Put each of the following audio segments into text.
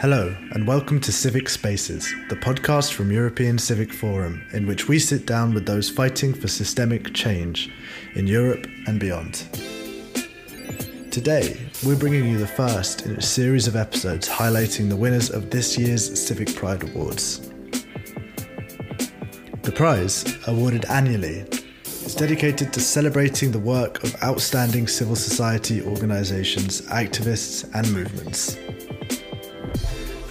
Hello, and welcome to Civic Spaces, the podcast from European Civic Forum, in which we sit down with those fighting for systemic change in Europe and beyond. Today, we're bringing you the first in a series of episodes highlighting the winners of this year's Civic Pride Awards. The prize, awarded annually, is dedicated to celebrating the work of outstanding civil society organisations, activists, and movements.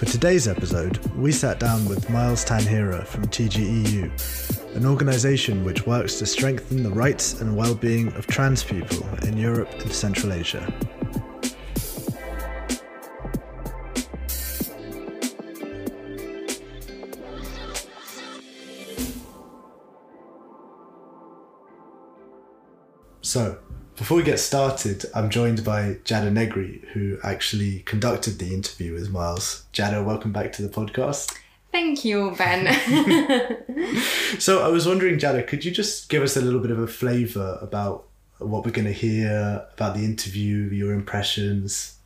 For today's episode, we sat down with Miles Tanhira from TGEU, an organisation which works to strengthen the rights and well-being of trans people in Europe and Central Asia. So, before we get started, I'm joined by Giada Negri, who actually conducted the interview with Miles. Giada, welcome back to the podcast. Thank you, Ben. so I was wondering, Giada, could you just give us a little bit of a flavour about what we're going to hear, about the interview, your impressions?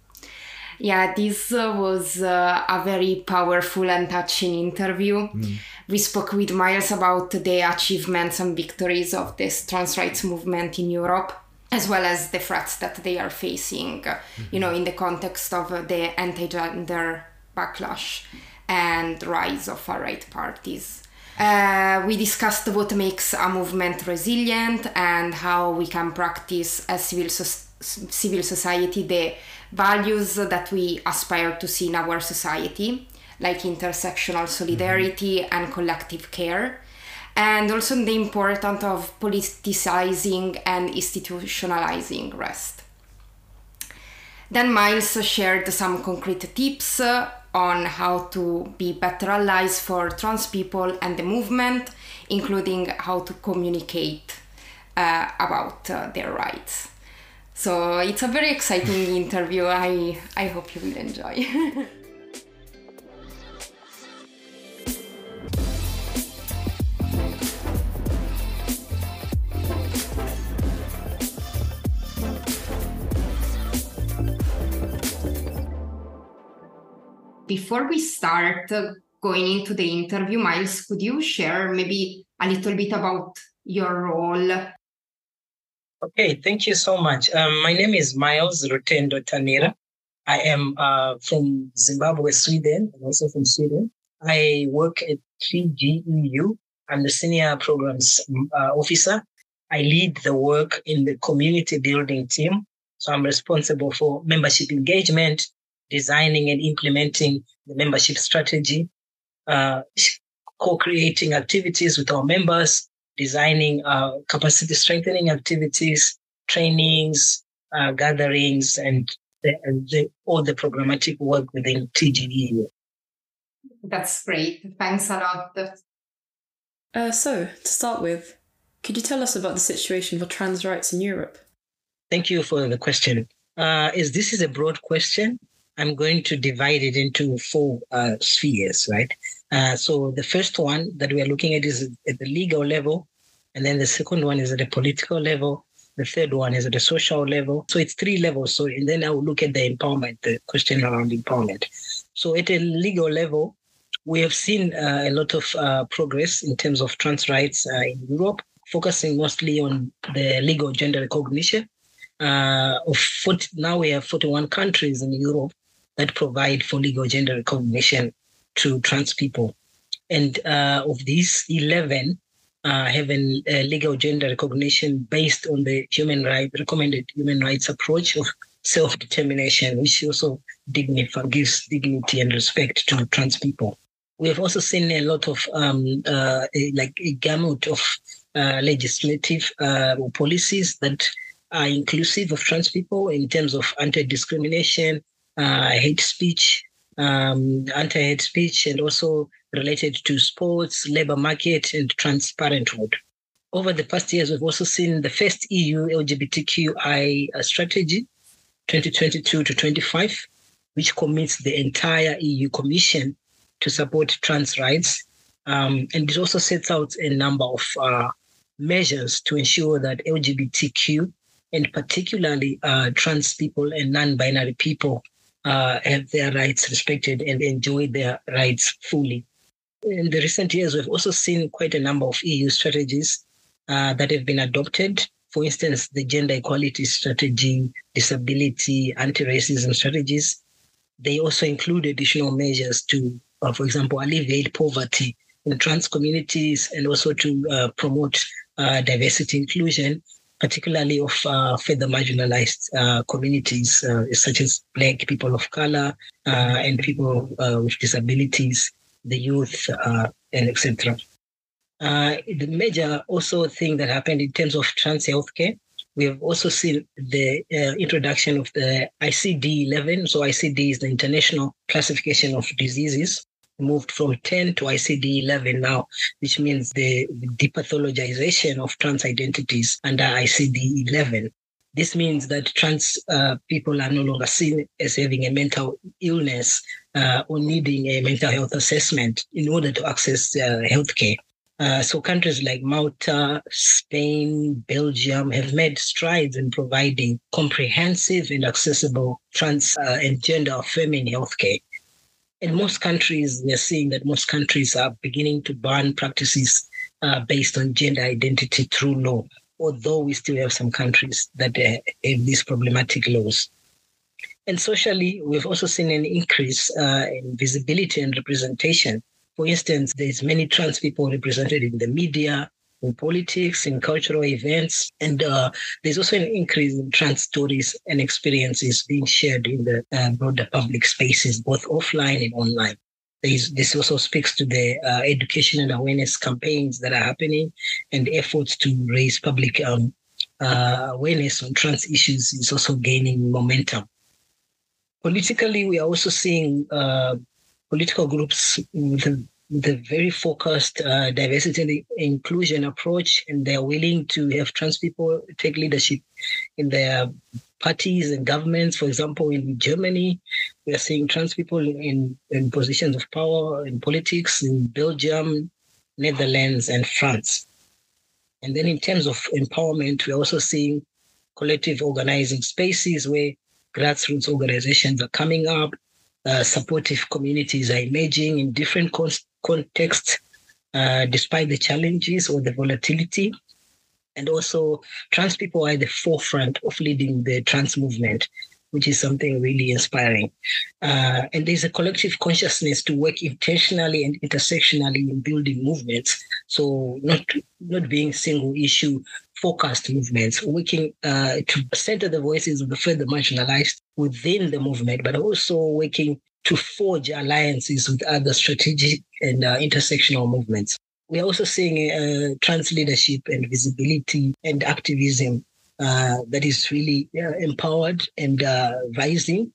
Yeah, this uh, was uh, a very powerful and touching interview. Mm. We spoke with Miles about the achievements and victories of this trans rights movement in Europe as well as the threats that they are facing, mm-hmm. you know, in the context of the anti-gender backlash and rise of far-right parties. Uh, we discussed what makes a movement resilient and how we can practice as civil, so- civil society the values that we aspire to see in our society, like intersectional solidarity mm-hmm. and collective care and also the importance of politicizing and institutionalizing rest. Then Miles shared some concrete tips on how to be better allies for trans people and the movement, including how to communicate uh, about uh, their rights. So it's a very exciting interview. I, I hope you will enjoy. before we start going into the interview, Miles, could you share maybe a little bit about your role? Okay, thank you so much. Um, my name is Miles Rutendo Tanhira. I am uh, from Zimbabwe, Sweden, and also from Sweden. I work at TGEU. I'm the senior programs uh, officer. I lead the work in the community building team. So I'm responsible for membership engagement, designing and implementing the membership strategy, uh, co-creating activities with our members, designing uh, capacity strengthening activities, trainings, uh, gatherings, and, the, and the, all the programmatic work within TGEU. That's great. Thanks a lot. Uh, so, to start with, could you tell us about the situation for trans rights in Europe? Thank you for the question. Uh, is this is a broad question, I'm going to divide it into four uh, spheres, right? Uh, so the first one that we are looking at is at the legal level, and then the second one is at the political level. The third one is at the social level. So it's three levels. So and then I will look at the empowerment, the question around empowerment. So at a legal level, we have seen uh, a lot of uh, progress in terms of trans rights uh, in Europe, focusing mostly on the legal gender recognition. Uh, of 40, now we have 41 countries in Europe that provide for legal gender recognition to trans people. And uh, of these, 11 uh, a, a legal gender recognition based on the human right recommended human rights approach of self-determination, which also dignify, gives dignity and respect to trans people. We have also seen a lot of um, uh, a, like a gamut of uh, legislative uh, policies that are inclusive of trans people in terms of anti-discrimination, uh, hate speech, um, anti-hate speech, and also related to sports, labor market, and transparenthood. Over the past years, we've also seen the first EU LGBTQI uh, strategy, 2022 to 25, which commits the entire EU Commission to support trans rights. Um, and it also sets out a number of uh, measures to ensure that LGBTQ and particularly uh, trans people and non binary people uh, have their rights respected and enjoy their rights fully. In the recent years, we've also seen quite a number of EU strategies uh, that have been adopted. For instance, the gender equality strategy, disability, anti-racism strategies. They also include additional measures to, uh, for example, alleviate poverty in trans communities and also to uh, promote uh, diversity inclusion particularly of uh, further marginalized uh, communities, uh, such as Black people of color uh, and people uh, with disabilities, the youth, and etc. the major also thing that happened in terms of trans healthcare, we have also seen the introduction of the ICD-11. So ICD is the International Classification of Diseases, moved from 10 to ICD 11 now, which means the depathologization of trans identities under ICD 11. This means that trans uh, people are no longer seen as having a mental illness uh, or needing a mental health assessment in order to access uh, healthcare. Uh, so countries like Malta, Spain, Belgium have made strides in providing comprehensive and accessible trans uh, and gender affirming healthcare in most countries, we're seeing that most countries are beginning to ban practices uh, based on gender identity through law, although we still have some countries that uh, have these problematic laws. And socially, we've also seen an increase uh, in visibility and representation. For instance, there's many trans people represented in the media, in politics, in cultural events. And uh, there's also an increase in trans stories and experiences being shared in the uh, broader public spaces, both offline and online. There's, this also speaks to the uh, education and awareness campaigns that are happening and efforts to raise public um, uh, awareness on trans issues is also gaining momentum. Politically, we are also seeing uh, political groups with the very focused uh, diversity and inclusion approach, and they're willing to have trans people take leadership in their parties and governments. For example, in Germany, we are seeing trans people in, in positions of power in politics in Belgium, Netherlands, and France. And then in terms of empowerment, we're also seeing collective organizing spaces where grassroots organizations are coming up uh, supportive communities are emerging in different con- contexts, uh, despite the challenges or the volatility. And also, trans people are at the forefront of leading the trans movement, which is something really inspiring. Uh, and there's a collective consciousness to work intentionally and intersectionally in building movements. So, not not being single issue focused movements, working uh, to center the voices of the further marginalized within the movement, but also working to forge alliances with other strategic and uh, intersectional movements. We're also seeing uh, trans leadership and visibility and activism uh, that is really empowered and uh, rising.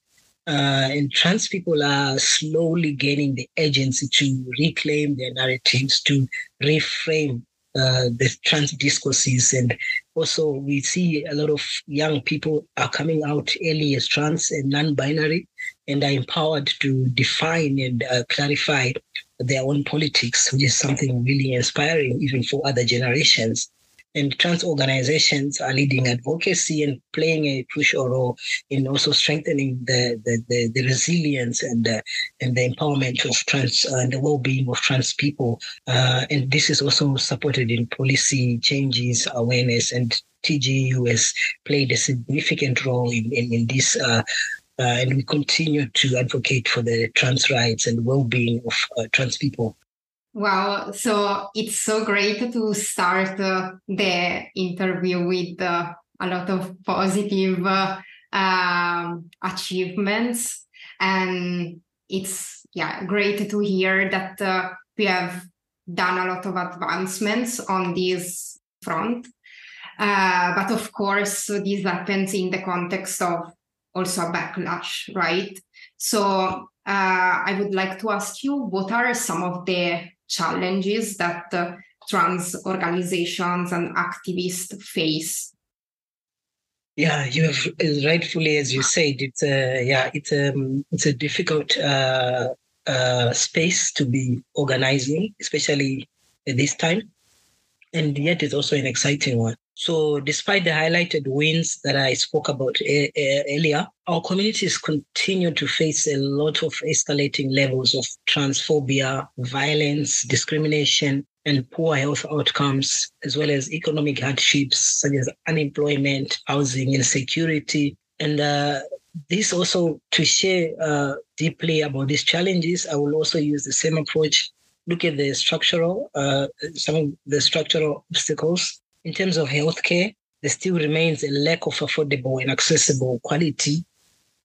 Uh, and trans people are slowly gaining the agency to reclaim their narratives, to reframe uh, the trans discourses. And also, we see a lot of young people are coming out early as trans and non binary and are empowered to define and uh, clarify their own politics, which is something really inspiring even for other generations and trans organizations are leading advocacy and playing a crucial role in also strengthening the the, the, the resilience and the, and the empowerment of trans uh, and the well-being of trans people. Uh, and this is also supported in policy changes, awareness, and TGEU has played a significant role in in, in this. Uh, uh, and we continue to advocate for the trans rights and well-being of uh, trans people. Wow. So it's so great to start uh, the interview with uh, a lot of positive uh, um, achievements. And it's, yeah, great to hear that uh, we have done a lot of advancements on this front. But of course, this happens in the context of also a backlash, right? So uh, I would like to ask you what are some of the challenges that uh, trans organizations and activists face? Yeah you have rightfully as you said it's a yeah it's a it's a difficult uh, uh, space to be organizing especially at this time. And yet it's also an exciting one So, despite the highlighted wins that I spoke about uh, uh, earlier, our communities continue to face a lot of escalating levels of transphobia, violence, discrimination, and poor health outcomes, as well as economic hardships such as unemployment, housing insecurity. And uh, this also to share uh, deeply about these challenges, I will also use the same approach. Look at the structural, uh, some of the structural obstacles in terms of healthcare, there still remains a lack of affordable and accessible quality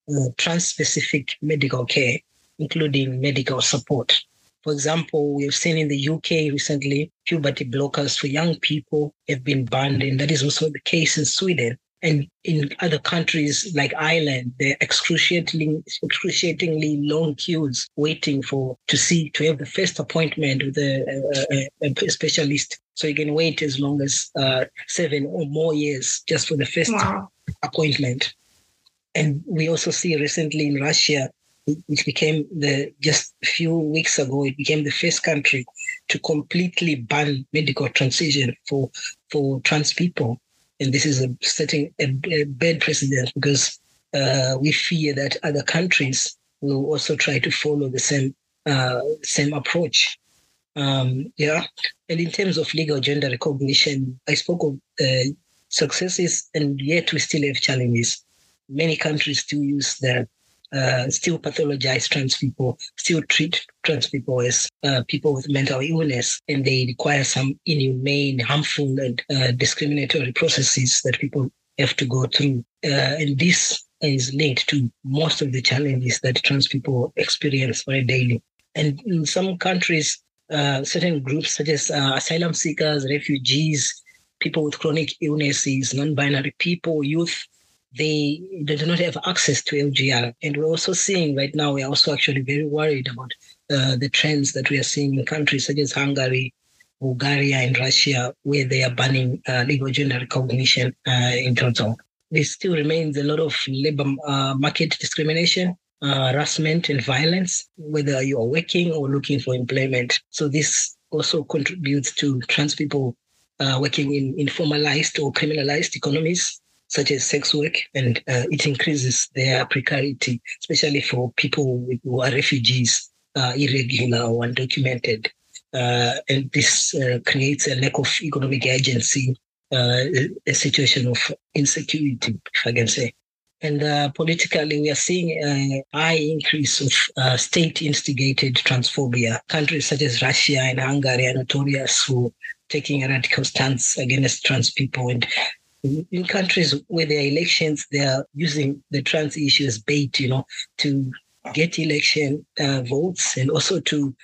uh, trans-specific medical care, including medical support. For example, we have seen in the UK recently, puberty blockers for young people have been banned, and that is also the case in Sweden. And in other countries like Ireland, there are excruciatingly, excruciatingly long queues waiting for to see to have the first appointment with a, a, a specialist. So you can wait as long as uh, seven or more years just for the first wow. appointment. And we also see recently in Russia, which became the just a few weeks ago, it became the first country to completely ban medical transition for for trans people and this is a, setting a, a bad precedent because uh, we fear that other countries will also try to follow the same uh, same approach. Um, yeah, and in terms of legal gender recognition, I spoke of uh, successes, and yet we still have challenges. Many countries still use the uh, still pathologize trans people, still treat trans people as uh, people with mental illness, and they require some inhumane, harmful, and uh, discriminatory processes that people have to go through. Uh, and this is linked to most of the challenges that trans people experience a daily. And in some countries, uh, certain groups such as uh, asylum seekers, refugees, people with chronic illnesses, non-binary people, youth, they, they do not have access to LGR. And we're also seeing right now, we're also actually very worried about uh, the trends that we are seeing in countries such as Hungary, Bulgaria, and Russia, where they are banning uh, legal gender recognition uh, in total. There still remains a lot of labor market discrimination, uh, harassment, and violence, whether you are working or looking for employment. So this also contributes to trans people uh, working in informalized or criminalized economies such as sex work, and uh, it increases their precarity, especially for people who are refugees, uh, irregular or undocumented. Uh, and this uh, creates a lack of economic agency, uh, a situation of insecurity, if I can say. And uh, politically, we are seeing a high increase of state instigated transphobia. Countries such as Russia and Hungary are notorious for taking a radical stance against trans people and in countries where there are elections, they are using the trans issue as bait, you know, to get election uh, votes and also to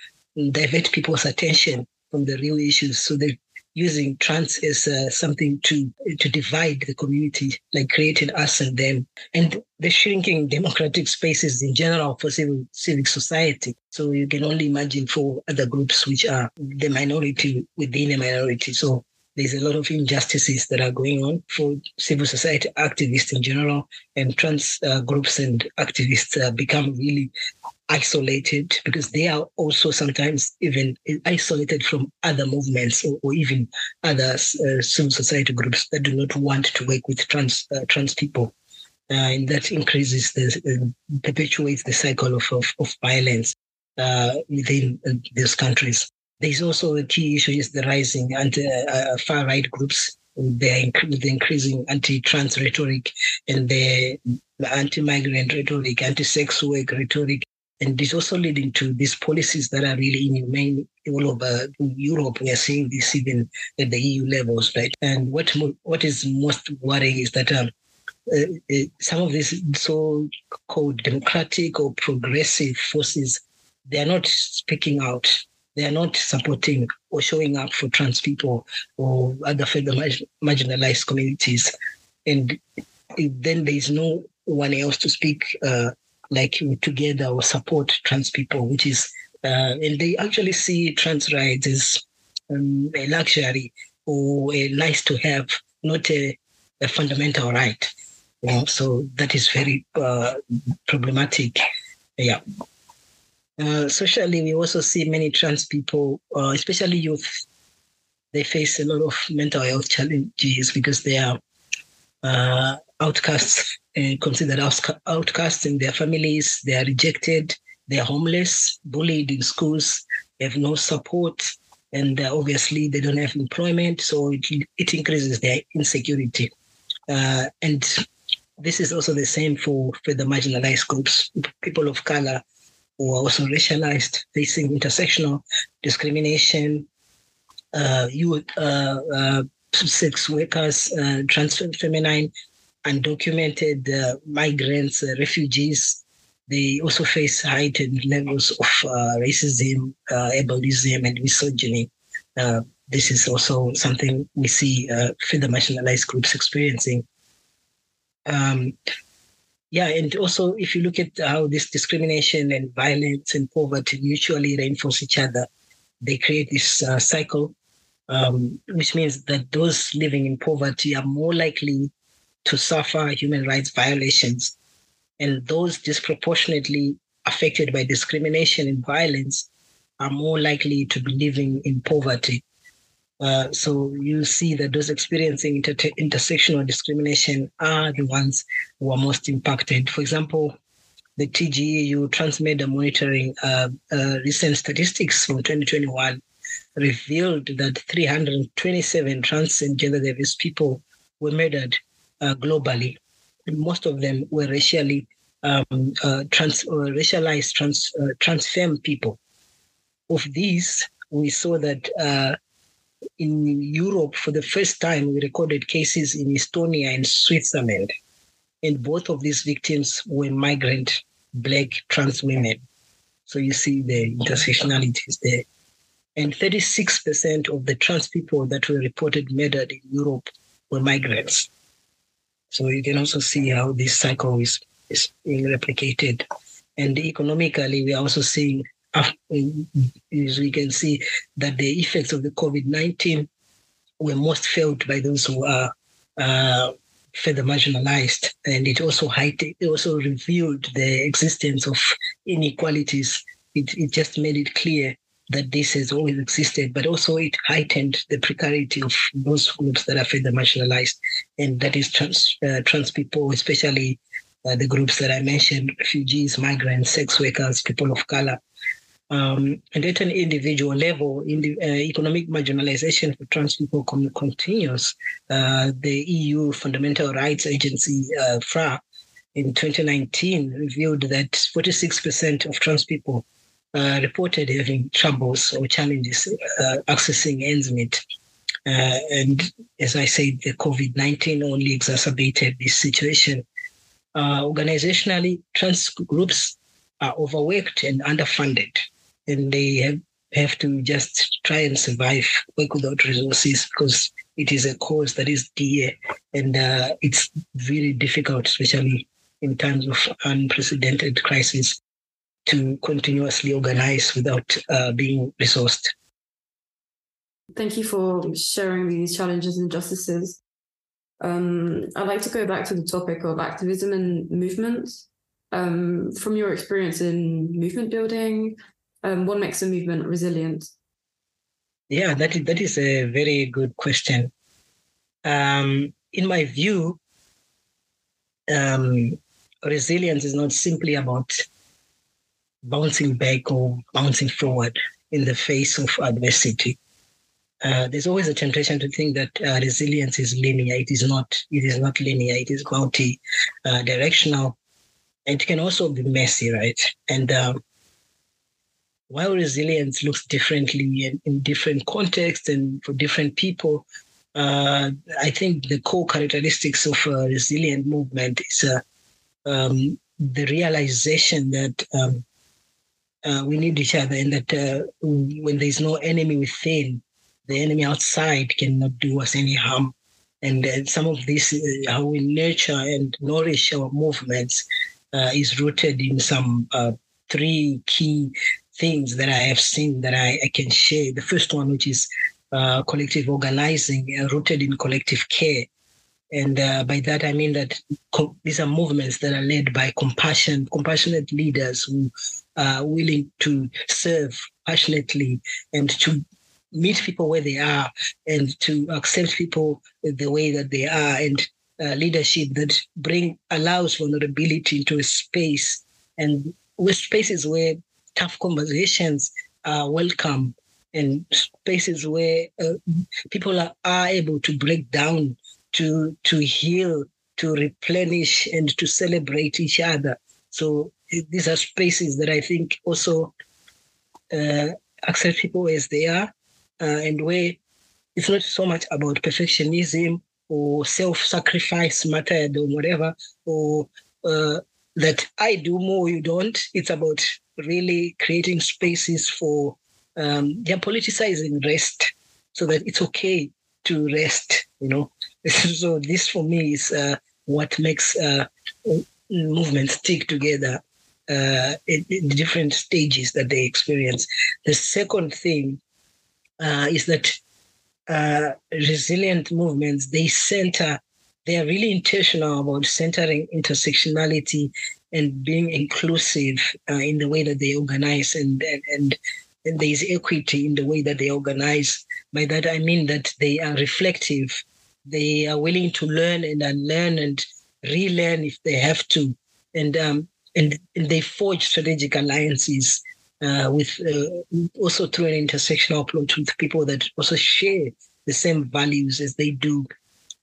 divert people's attention from the real issues. So they're using trans as uh, something to to divide the community, like creating us and them, and the shrinking democratic spaces in general for civil civic society. So you can only imagine for other groups which are the minority within a minority. So there's a lot of injustices that are going on for civil society activists in general, and trans uh, groups and activists uh, become really isolated because they are also sometimes even isolated from other movements or, or even other uh, civil society groups that do not want to work with trans uh, trans people. Uh, and that increases the uh, perpetuates the cycle of, of, of violence within these countries. There's also a key issue is the rising anti uh, far right groups. The, the increasing anti-trans rhetoric and the anti-migrant rhetoric, anti-sex work rhetoric, and this also leading to these policies that are really inhumane all over Europe. We are seeing this even at the EU levels, right? And what what is most worrying is that um, uh, uh, some of these so-called democratic or progressive forces they are not speaking out they are not supporting or showing up for trans people or other further marginalized communities. And then there is no one else to speak uh, like together or support trans people, which is, uh, and they actually see trans rights as um, a luxury or a nice to have, not a, a fundamental right. So that is very uh, problematic. Yeah. Uh, socially, we also see many trans people, uh, especially youth, they face a lot of mental health challenges because they are uh, outcasts, considered outcasts in their families. They are rejected. They are homeless, bullied in schools. They have no support, and uh, obviously they don't have employment. So it, it increases their insecurity. Uh, and this is also the same for, for the marginalized groups, people of color who are also racialized, facing intersectional discrimination, uh, youth, uh, uh, sex workers, uh, trans feminine, undocumented uh, migrants, uh, refugees. They also face heightened levels of uh, racism, ableism, and misogyny. this is also something we see further marginalized groups experiencing. Um, yeah, and also if you look at how this discrimination and violence and poverty mutually reinforce each other, they create this uh, cycle, um, which means that those living in poverty are more likely to suffer human rights violations. And those disproportionately affected by discrimination and violence are more likely to be living in poverty. Uh, so you see that those experiencing inter- intersectional discrimination are the ones who are most impacted. For example, the TGEU Trans Murder monitoring uh, uh, recent statistics from 2021 revealed that 327 trans and gender diverse people were murdered uh, globally. Most of them were racially um, uh, trans or racialized trans uh, trans femme people. Of these, we saw that in Europe, for the first time, we recorded cases in Estonia and Switzerland. And both of these victims were migrant black trans women. So you see the intersectionalities there. And 36% of the trans people that were reported murdered in Europe were migrants. So you can also see how this cycle is, is being replicated. And economically, we are also seeing as we can see that the effects of the COVID-19 were most felt by those who are uh, further marginalized. And it also heightened, it also revealed the existence of inequalities. It, it just made it clear that this has always existed, but also it heightened the precarity of those groups that are further marginalized. And that is trans, uh, trans people, especially uh, the groups that I mentioned, refugees, migrants, sex workers, people of color. Um, and at an individual level, in the, uh, economic marginalization for trans people continues. Uh, the EU Fundamental Rights Agency, uh, FRA, in 2019 revealed that 46% of trans people uh, reported having troubles or challenges uh, accessing ends meet. Uh, and as I said, the COVID 19 only exacerbated this situation. organizationally, trans groups are overworked and underfunded and they have, have to just try and survive, work without resources because it is a cause that is dear and uh, it's very difficult, especially in times of unprecedented crisis, to continuously organize without uh, being resourced. Thank you for sharing these challenges and injustices. Um, I'd like to go back to the topic of activism and movements. Um, from your experience in movement building, um, what makes a movement resilient? Yeah, that is, that is a very good question. Um, in my view, um, resilience is not simply about bouncing back or bouncing forward in the face of adversity. Uh, there's always a temptation to think that uh, resilience is linear. It is not. It is not linear. It is multi-directional. Uh, it can also be messy, right? And um, while resilience looks differently in, in different contexts and for different people, uh, I think the core characteristics of a resilient movement is uh, um, the realization that um, uh, we need each other and that uh, when there's no enemy within, the enemy outside cannot do us any harm. And uh, some of this, uh, how we nurture and nourish our movements, is rooted in some three key things that I have seen that I, I can share. The first one, which is uh, collective organizing, uh, rooted in collective care. And uh, by that, I mean that co- these are movements that are led by compassion, compassionate leaders who are willing to serve passionately and to meet people where they are and to accept people the way that they are and uh, leadership that bring allows vulnerability into a space and with spaces where tough conversations are welcome and spaces where uh, people are, are able to break down to to heal to replenish and to celebrate each other. So these are spaces that i think also uh, accept people as they are uh, and where it's not so much about perfectionism or self-sacrifice method or whatever or uh, that I do more, you don't. It's about really creating spaces for um, they're politicizing rest so that it's okay to rest, you know. so this for me is uh, what makes uh, movements stick together uh, in, in, different stages that they experience. The second thing uh, is that uh, resilient movements they center they are really intentional about centering intersectionality and being inclusive uh, in the way that they organize and, and, and and there is equity in the way that they organize. By that I mean that they are reflective. They are willing to learn and unlearn and relearn if they have to, and um, and, and they forge strategic alliances uh, with uh, also through an intersectional approach with people that also share the same values as they do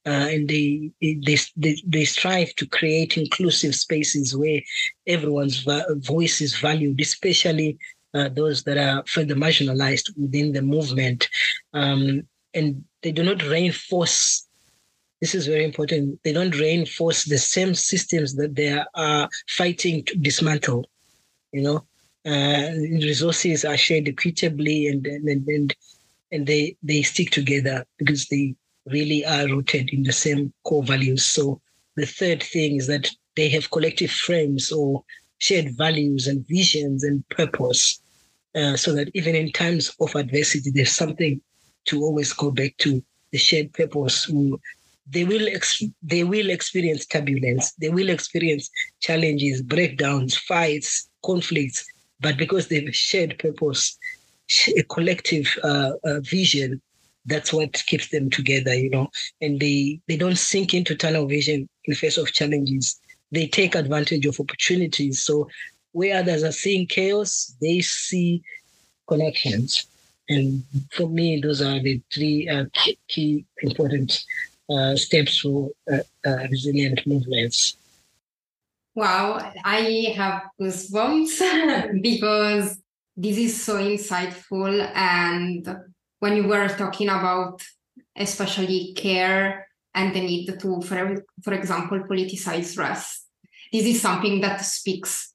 uh, and they, they they they strive to create inclusive spaces where everyone's voice is valued, especially uh, those that are further marginalized within the movement, um, and they do not reinforce. This is very important. They don't reinforce the same systems that they are fighting to dismantle. You know, uh, resources are shared equitably, and and and and they they stick together because they really are rooted in the same core values. So the third thing is that they have collective frames or shared values and visions and purpose, uh, so that even in times of adversity, there's something to always go back to the shared purpose. They will ex- they will experience turbulence. They will experience challenges, breakdowns, fights, conflicts. But because they've shared purpose, a collective uh, uh, vision, that's what keeps them together, you know, and they, they don't sink into tunnel vision in face of challenges. They take advantage of opportunities. So where others are seeing chaos, they see connections. And for me, those are the three uh, key, key, important uh, steps for uh, uh resilient movements. Wow, I have goosebumps because this is so insightful and when you were talking about especially care and the need to, for, for example, politicize rest. This is something that speaks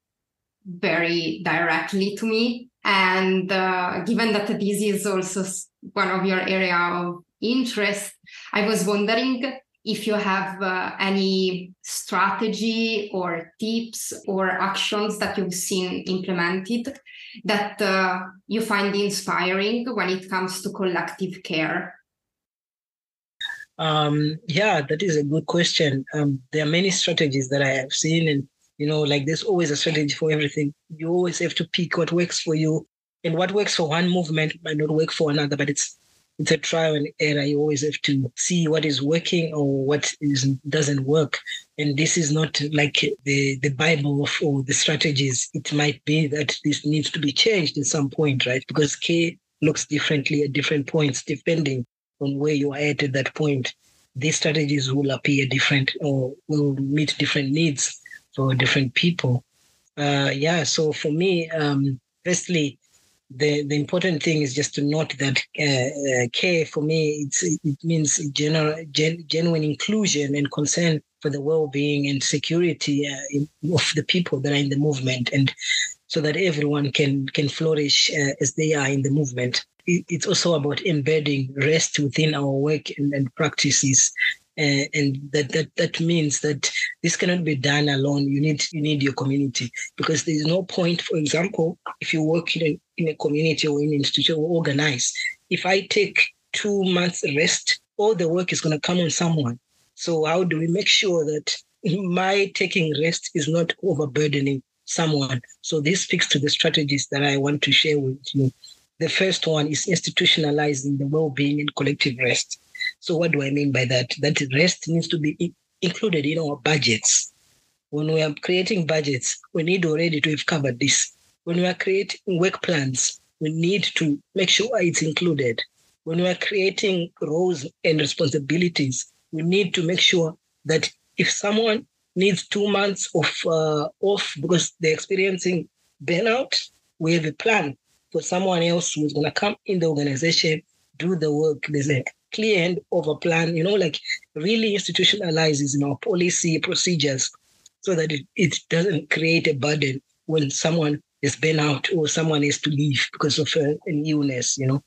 very directly to me. And uh, given that this is also one of your area of interest, I was wondering if you have uh, any strategy or tips or actions that you've seen implemented that uh, you find inspiring when it comes to collective care? Um, yeah, that is a good question. Um, there are many strategies that I have seen, and you know, like there's always a strategy for everything. You always have to pick what works for you, and what works for one movement might not work for another. But it's it's a trial and error. You always have to see what is working or what is doesn't work. And this is not like the the Bible of all the strategies. It might be that this needs to be changed at some point, right? Because K looks differently at different points depending on where you are at at that point. These strategies will appear different or will meet different needs for different people. Uh, yeah. So for me, um, firstly, the the important thing is just to note that uh, uh, care for me it means general gen, genuine inclusion and concern for the well-being and security uh, of the people that are in the movement and so that everyone can can flourish uh, as they are in the movement. It, it's also about embedding rest within our work and, and practices uh, and that, that that means that this cannot be done alone. You need you need your community because there is no point. For example, if you work in a, in a community or in an institution or organize, if I take two months rest, all the work is going to come on someone. So how do we make sure that my taking rest is not overburdening someone? So this speaks to the strategies that I want to share with you. The first one is institutionalizing the well-being and collective rest. So what do I mean by that? That rest needs to be included in our budgets. When we are creating budgets, we need already to have covered this. When we are creating work plans, we need to make sure it's included. When we are creating roles and responsibilities, we need to make sure that if someone needs two months of uh, off because they're experiencing burnout, we have a plan for someone else who's going to come in the organization, do the work. There's clear hand over plan, you know, like really institutionalizes in our policy procedures so that it, it doesn't create a burden when someone is burnout or someone is to leave because of a, an illness, you know.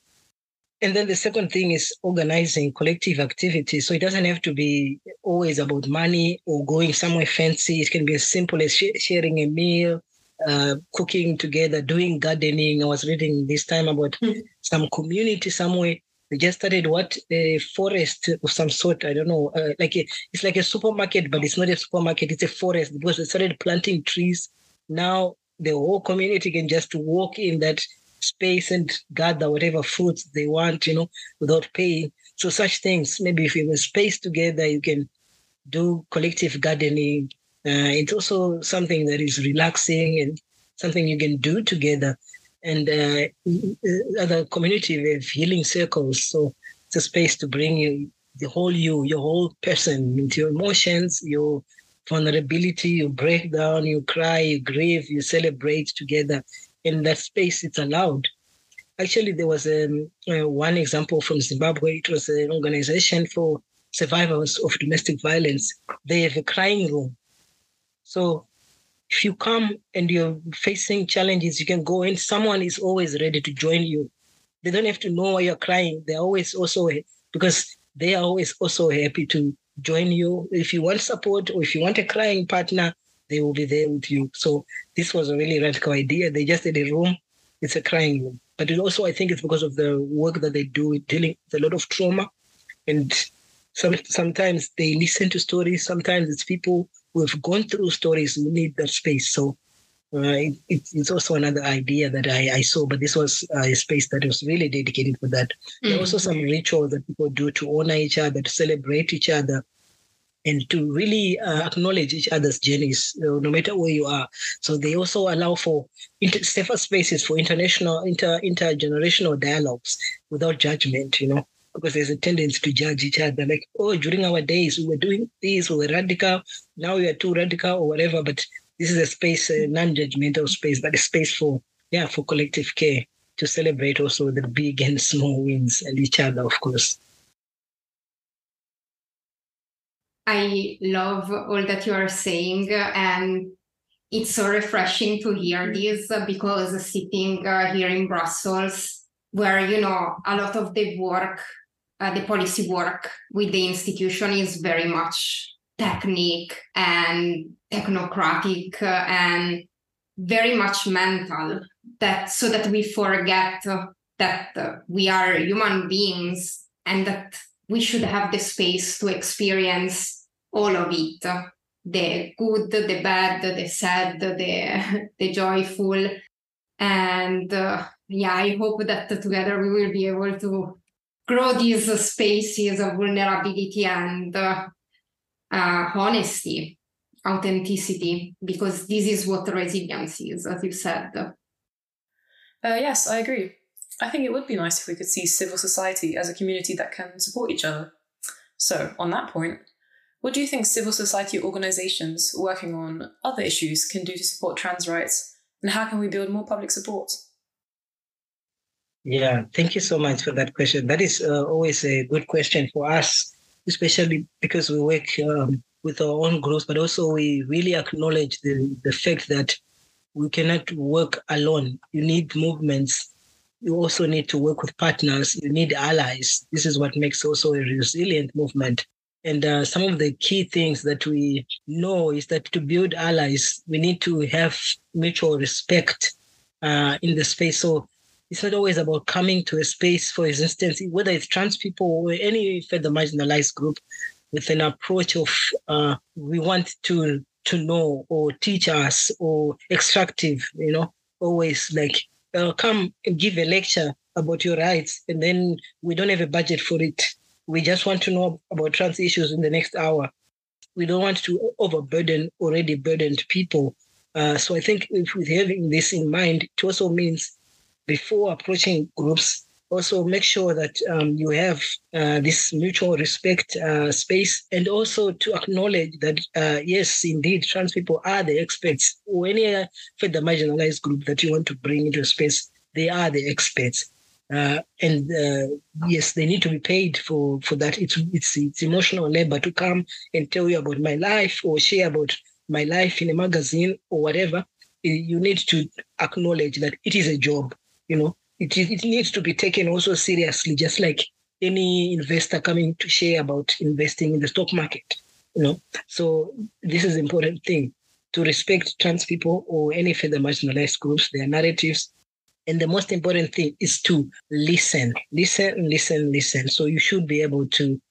And then the second thing is organizing collective activities. So it doesn't have to be always about money or going somewhere fancy. It can be as simple as sh- sharing a meal, uh, cooking together, doing gardening. I was reading this time about mm. some community somewhere. Just started what a forest of some sort. I don't know. Uh, like a, it's like a supermarket, but it's not a supermarket. It's a forest because they started planting trees. Now the whole community can just walk in that space and gather whatever fruits they want, you know, without paying. So such things, maybe if you have space together, you can do collective gardening. Uh, it's also something that is relaxing and something you can do together. And uh, other community have healing circles. So it's a space to bring you the whole you, your whole person, into your emotions, your vulnerability, you break down, you cry, you grieve, you celebrate together in that space it's allowed. Actually, there was um, uh, one example from Zimbabwe. It was an organization for survivors of domestic violence. They have a crying room. So if you come and you're facing challenges, you can go in. Someone is always ready to join you. They don't have to know why you're crying. They're always also, because they are always also happy to join you. If you want support or if you want a crying partner, they will be there with you. So this was a really radical idea. They just did a room. It's a crying room. But it also, I think it's because of the work that they do dealing with a lot of trauma. And some, sometimes they listen to stories. Sometimes it's people have gone through stories we need that space. So uh, it, it's also another idea that I, I saw, but this was uh, a space that was really dedicated for that. Mm-hmm. There are also some rituals that people do to honor each other, to celebrate each other, and to really uh, acknowledge each other's journeys, you know, no matter where you are. So they also allow for inter- safer spaces for international, inter intergenerational dialogues without judgment. You know, because there's a tendency to judge each other, like, oh, during our days we were doing this, we were radical, now we are too radical or whatever. But this is a space, a non-judgmental space, but a space for yeah, for collective care to celebrate also the big and small wins and each other, of course. I love all that you are saying, and it's so refreshing to hear this because sitting uh, here in Brussels, where you know a lot of the work, uh, the policy work with the institution is very much technique and technocratic uh, and very much mental. That so that we forget that uh, we are human beings and that we should have the space to experience all of it the good the bad the sad the the joyful and uh, yeah i hope that together we will be able to grow these spaces of vulnerability and uh, uh, honesty authenticity because this is what resilience is as you said uh, yes i agree I think it would be nice if we could see civil society as a community that can support each other. So, on that point, what do you think civil society organizations working on other issues can do to support trans rights, and how can we build more public support? Yeah, thank you so much for that question. That is uh, always a good question for us, especially because we work um, with our own groups, but also we really acknowledge the, the fact that we cannot work alone. You need movements you also need to work with partners. You need allies. This is what makes also a resilient movement. And uh, some of the key things that we know is that to build allies, we need to have mutual respect uh, in the space. So it's not always about coming to a space, for instance, whether it's trans people or any further marginalized group, with an approach of uh, we want to to know or teach us or extractive, you know, always like uh, come give a lecture about your rights and then we don't have a budget for it. We just want to know about trans issues in the next hour. We don't want to overburden already burdened people. Uh, so I think if with having this in mind, it also means before approaching groups, also make sure that um, you have uh, this mutual respect uh, space and also to acknowledge that uh, yes indeed trans people are the experts or any further marginalized group that you want to bring into a space they are the experts uh, and uh, yes, they need to be paid for for that. It's it's it's emotional labor to come and tell you about my life or share about my life in a magazine or whatever. You need to acknowledge that it is a job. You know, it it needs to be taken also seriously, just like any investor coming to share about investing in the stock market. You know, so this is an important thing to respect trans people or any further marginalized groups, their narratives, and the most important thing is to listen, listen, listen, listen. So you should be able to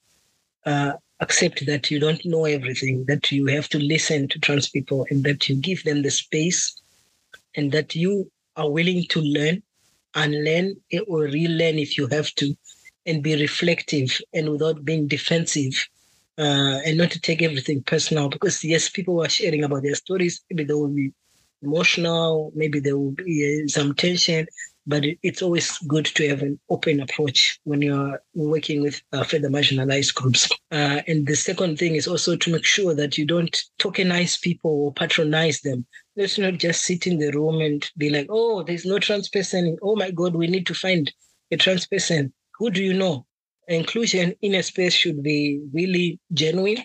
uh, accept that you don't know everything, that you have to listen to trans people and that you give them the space and that you are willing to learn and learn or relearn if you have to and be reflective and without being defensive uh, and not to take everything personal because yes people are sharing about their stories maybe they will be emotional, maybe there will be uh, some tension, but it's always good to have an open approach when you're working with uh, further marginalized groups. Uh, and the second thing is also to make sure that you don't tokenize people or patronize them. Let's not just sit in the room and be like, oh, there's no trans person. Oh my God, we need to find a trans person. Who do you know? Inclusion in a space should be really genuine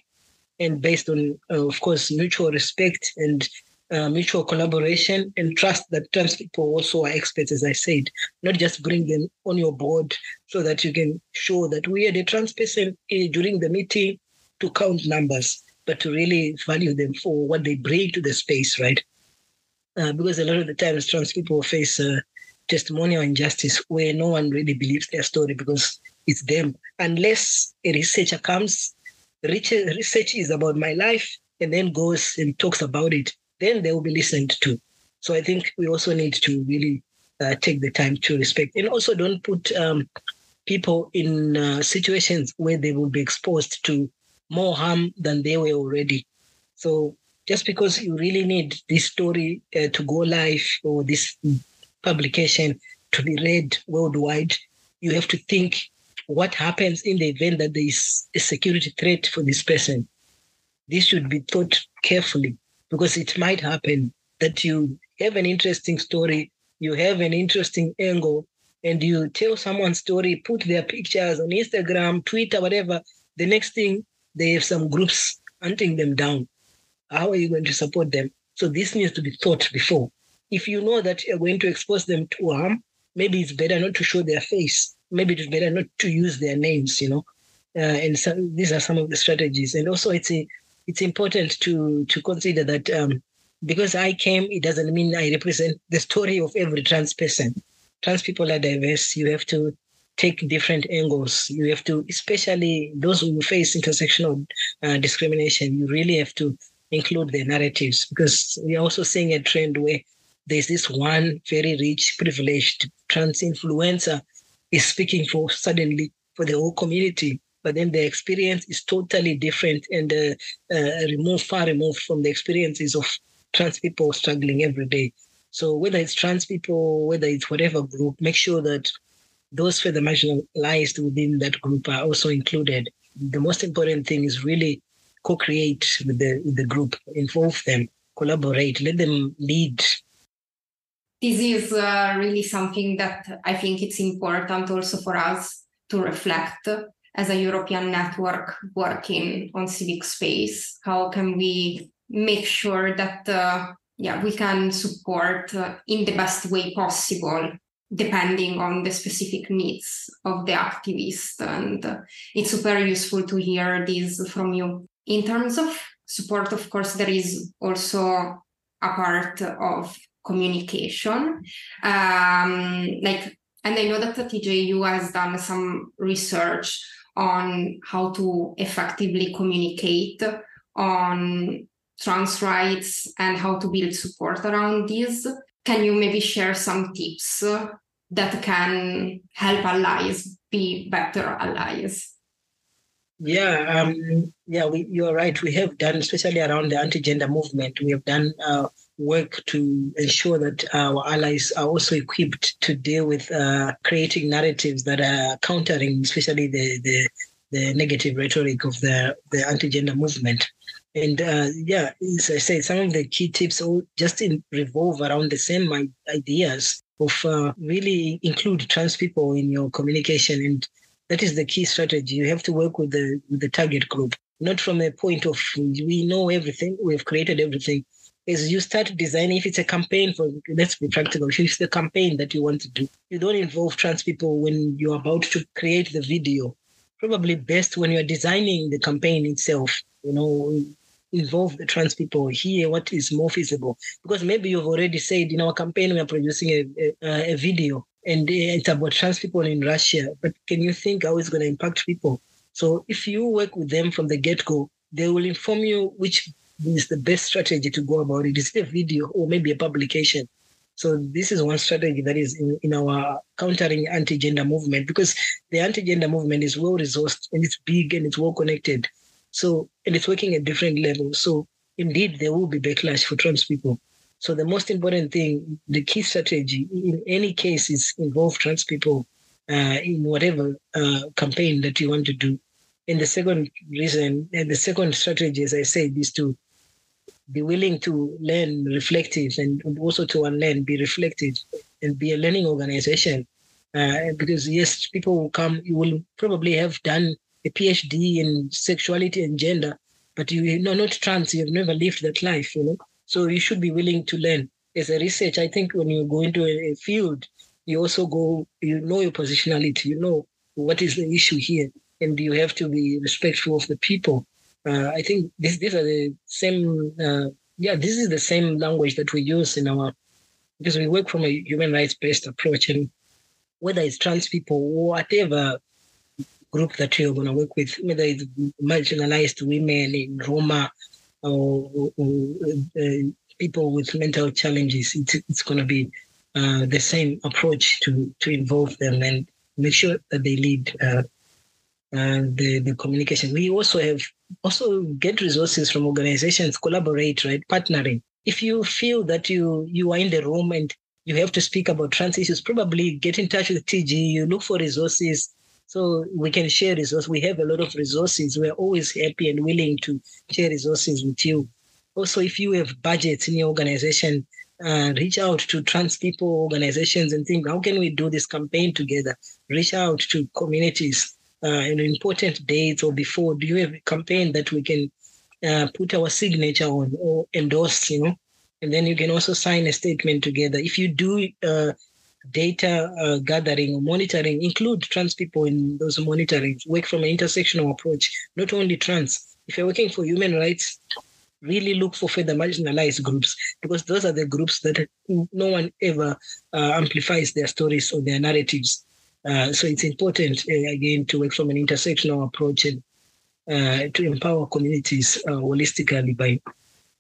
and based on, uh, of course, mutual respect and uh, mutual collaboration and trust that trans people also are experts, as I said, not just bring them on your board so that you can show that we had a trans person uh, during the meeting to count numbers, but to really value them for what they bring to the space, right? Uh, because a lot of the times trans people face uh, testimonial injustice where no one really believes their story because it's them. Unless a researcher comes, research is about my life and then goes and talks about it then they will be listened to. So I think we also need to really uh, take the time to respect and also don't put um, people in uh, situations where they will be exposed to more harm than they were already. So just because you really need this story uh, to go live or this publication to be read worldwide, you have to think what happens in the event that there is a security threat for this person. This should be thought carefully because it might happen that you have an interesting story, you have an interesting angle, and you tell someone's story, put their pictures on Instagram, Twitter, whatever. The next thing, they have some groups hunting them down. How are you going to support them? So this needs to be thought before. If you know that you're going to expose them to harm, maybe it's better not to show their face. Maybe it's better not to use their names, you know. Uh, and so these are some of the strategies. And also, it's a it's important to to consider that um, because I came, it doesn't mean I represent the story of every trans person. Trans people are diverse. You have to take different angles. You have to, especially those who face intersectional uh, discrimination, you really have to include their narratives because we are also seeing a trend where there's this one very rich, privileged trans influencer is speaking for suddenly for the whole community but then the experience is totally different and uh, uh, removed, far removed from the experiences of trans people struggling every day. So whether it's trans people, whether it's whatever group, make sure that those further marginalized within that group are also included. The most important thing is really co-create with the with the group, involve them, collaborate, let them lead. This is uh, really something that I think it's important also for us to reflect as a European network working on civic space? How can we make sure that uh, yeah we can support uh, in the best way possible depending on the specific needs of the activist and uh, it's super useful to hear this from you in terms of support of course there is also a part of communication um, like and i know that the TGEU has done some research on how to effectively communicate on trans rights and how to build support around this. Can you maybe share some tips that can help allies be better allies? Yeah, um, yeah, we, you're right. We have done, especially around the anti-gender movement, we have done uh, work to ensure that our allies are also equipped to deal with uh, creating narratives that are countering, especially the the, the negative rhetoric of the the anti-gender movement. And uh, yeah, as I said, some of the key tips all just in, revolve around the same ideas of uh, really include trans people in your communication and that is the key strategy. You have to work with the with the target group, not from a point of we know everything, we've created everything. As you start designing, if it's a campaign for let's be practical, if it's the campaign that you want to do, you don't involve trans people when you're about to create the video. Probably best when you're designing the campaign itself. You know, involve the trans people here what is more feasible because maybe you've already said in our campaign we are producing a, a, a video and it's about trans people in Russia. But can you think how it's going to impact people? So if you work with them from the get go, they will inform you which is the best strategy to go about it. Is it a video or maybe a publication? So this is one strategy that is in, in our countering anti-gender movement because the anti-gender movement is well resourced and it's big and it's well connected. So and it's working at different levels. So indeed there will be backlash for trans people. So the most important thing, the key strategy in any case is involve trans people uh, in whatever uh, campaign that you want to do. And the second reason, and the second strategy, as I said, is to be willing to learn reflective and also to unlearn, be reflective and be a learning organization. Uh, because yes, people will come, you will probably have done a PhD in sexuality and gender, but you know not trans, you've never lived that life, you know. So you should be willing to learn. As a research, I think when you go into a, a field, you also go, you know your positionality, you know what is the issue here, and you have to be respectful of the people. Uh, I think this, these are the same, uh, yeah, this is the same language that we use in our, because we work from a human rights based approach, and whether it's trans people or whatever group that you're going to work with, whether it's marginalized women in Roma or, or uh, people with mental challenges, it's, it's going to be uh, the same approach to, to involve them and make sure that they lead uh, uh, the, the communication. We also have also get resources from organizations, collaborate, right? Partnering. If you feel that you you are in the room and you have to speak about trans issues, probably get in touch with TG. You look for resources so we can share resources. We have a lot of resources. We're always happy and willing to share resources with you. Also, if you have budgets in your organization, uh, reach out to trans people organizations and think, how can we do this campaign together? Reach out to communities uh, in important dates or before. Do you have a campaign that we can uh, put our signature on or endorse, you know? And then you can also sign a statement together. If you do uh, data uh, gathering or monitoring include trans people in those monitoring work from an intersectional approach not only trans. If you're working for human rights really look for further marginalized groups because those are the groups that no one ever uh, amplifies their stories or their narratives. Uh, so it's important uh, again to work from an intersectional approach and uh, to empower communities uh, holistically by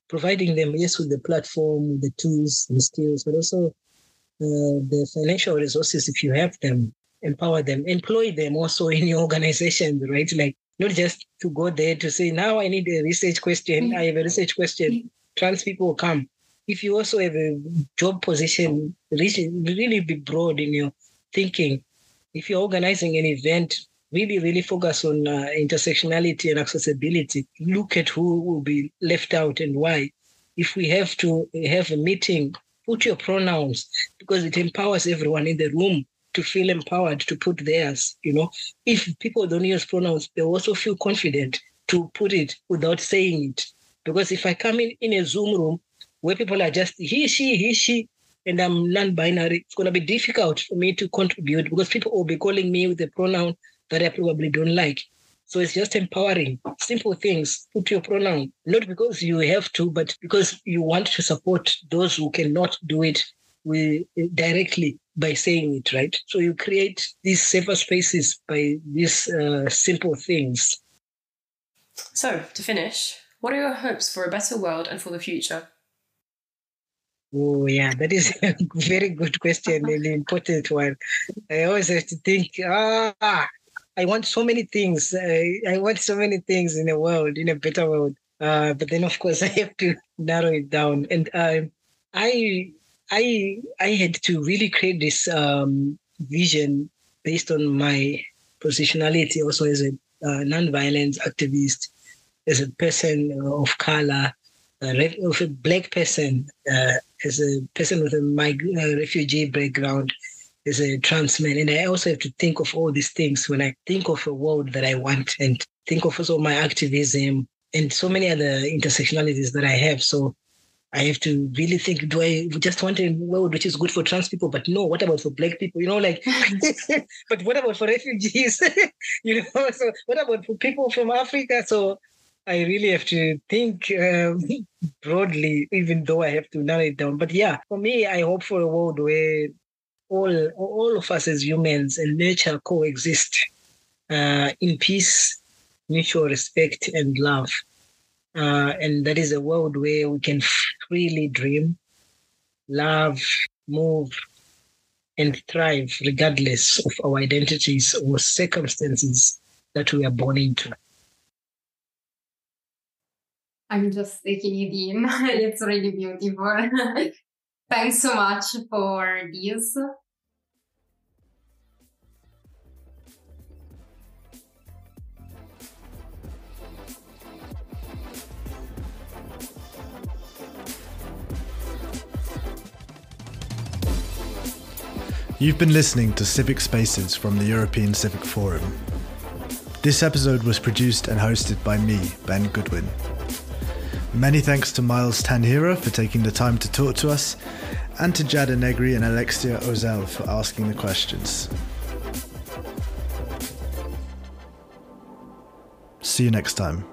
providing them yes with the platform the tools and skills but also the financial resources, if you have them, empower them, employ them also in your organization, right? Like not just to go there to say, now I need a research question, I have a research question. Trans people come. If you also have a job position, really be broad in your thinking. If you're organizing an event, really, really focus on uh, intersectionality and accessibility. Look at who will be left out and why. If we have to have a meeting put your pronouns because it empowers everyone in the room to feel empowered to put theirs. You know, if people don't use pronouns, they also feel confident to put it without saying it. Because if I come in in a Zoom room where people are just he, she, he, she, and I'm non-binary, it's going to be difficult for me to contribute because people will be calling me with a pronoun that I probably don't like. So it's just empowering, simple things. Put your pronoun, not because you have to, but because you want to support those who cannot do it with, directly by saying it, right? So you create these safer spaces by these uh, simple things. So, to finish, what are your hopes for a better world and for the future? Oh yeah, that is a very good question and an important one. I always have to think, ah, I want so many things. I, I want so many things in the world, in a better world. Uh, but then of course I have to narrow it down. And uh, I I I had to really create this um, vision based on my positionality also as a uh, non-violence activist, as a person of color, of a black person, uh, as a person with a mig- uh, refugee background, as a trans man. And I also have to think of all these things when I think of a world that I want and think of also my activism and so many other intersectionalities that I have. So I have to really think, do I just want a world which is good for trans people? But no, what about for black people? You know, like, but what about for refugees? you know, so what about for people from Africa? So I really have to think um, broadly, even though I have to narrow it down. But yeah, for me, I hope for a world where all all of us as humans and nature coexist uh, in peace, mutual respect, and love. Uh, and that is a world where we can freely dream, love, move, and thrive regardless of our identities or circumstances that we are born into. I'm just taking it in. it's really beautiful. Thanks so much for this. You've been listening to Civic Spaces from the European Civic Forum. This episode was produced and hosted by me, Ben Goodwin. Many thanks to Miles Tanhira for taking the time to talk to us, and to Giada Negri and Alexia Ozeel for asking the questions. See you next time.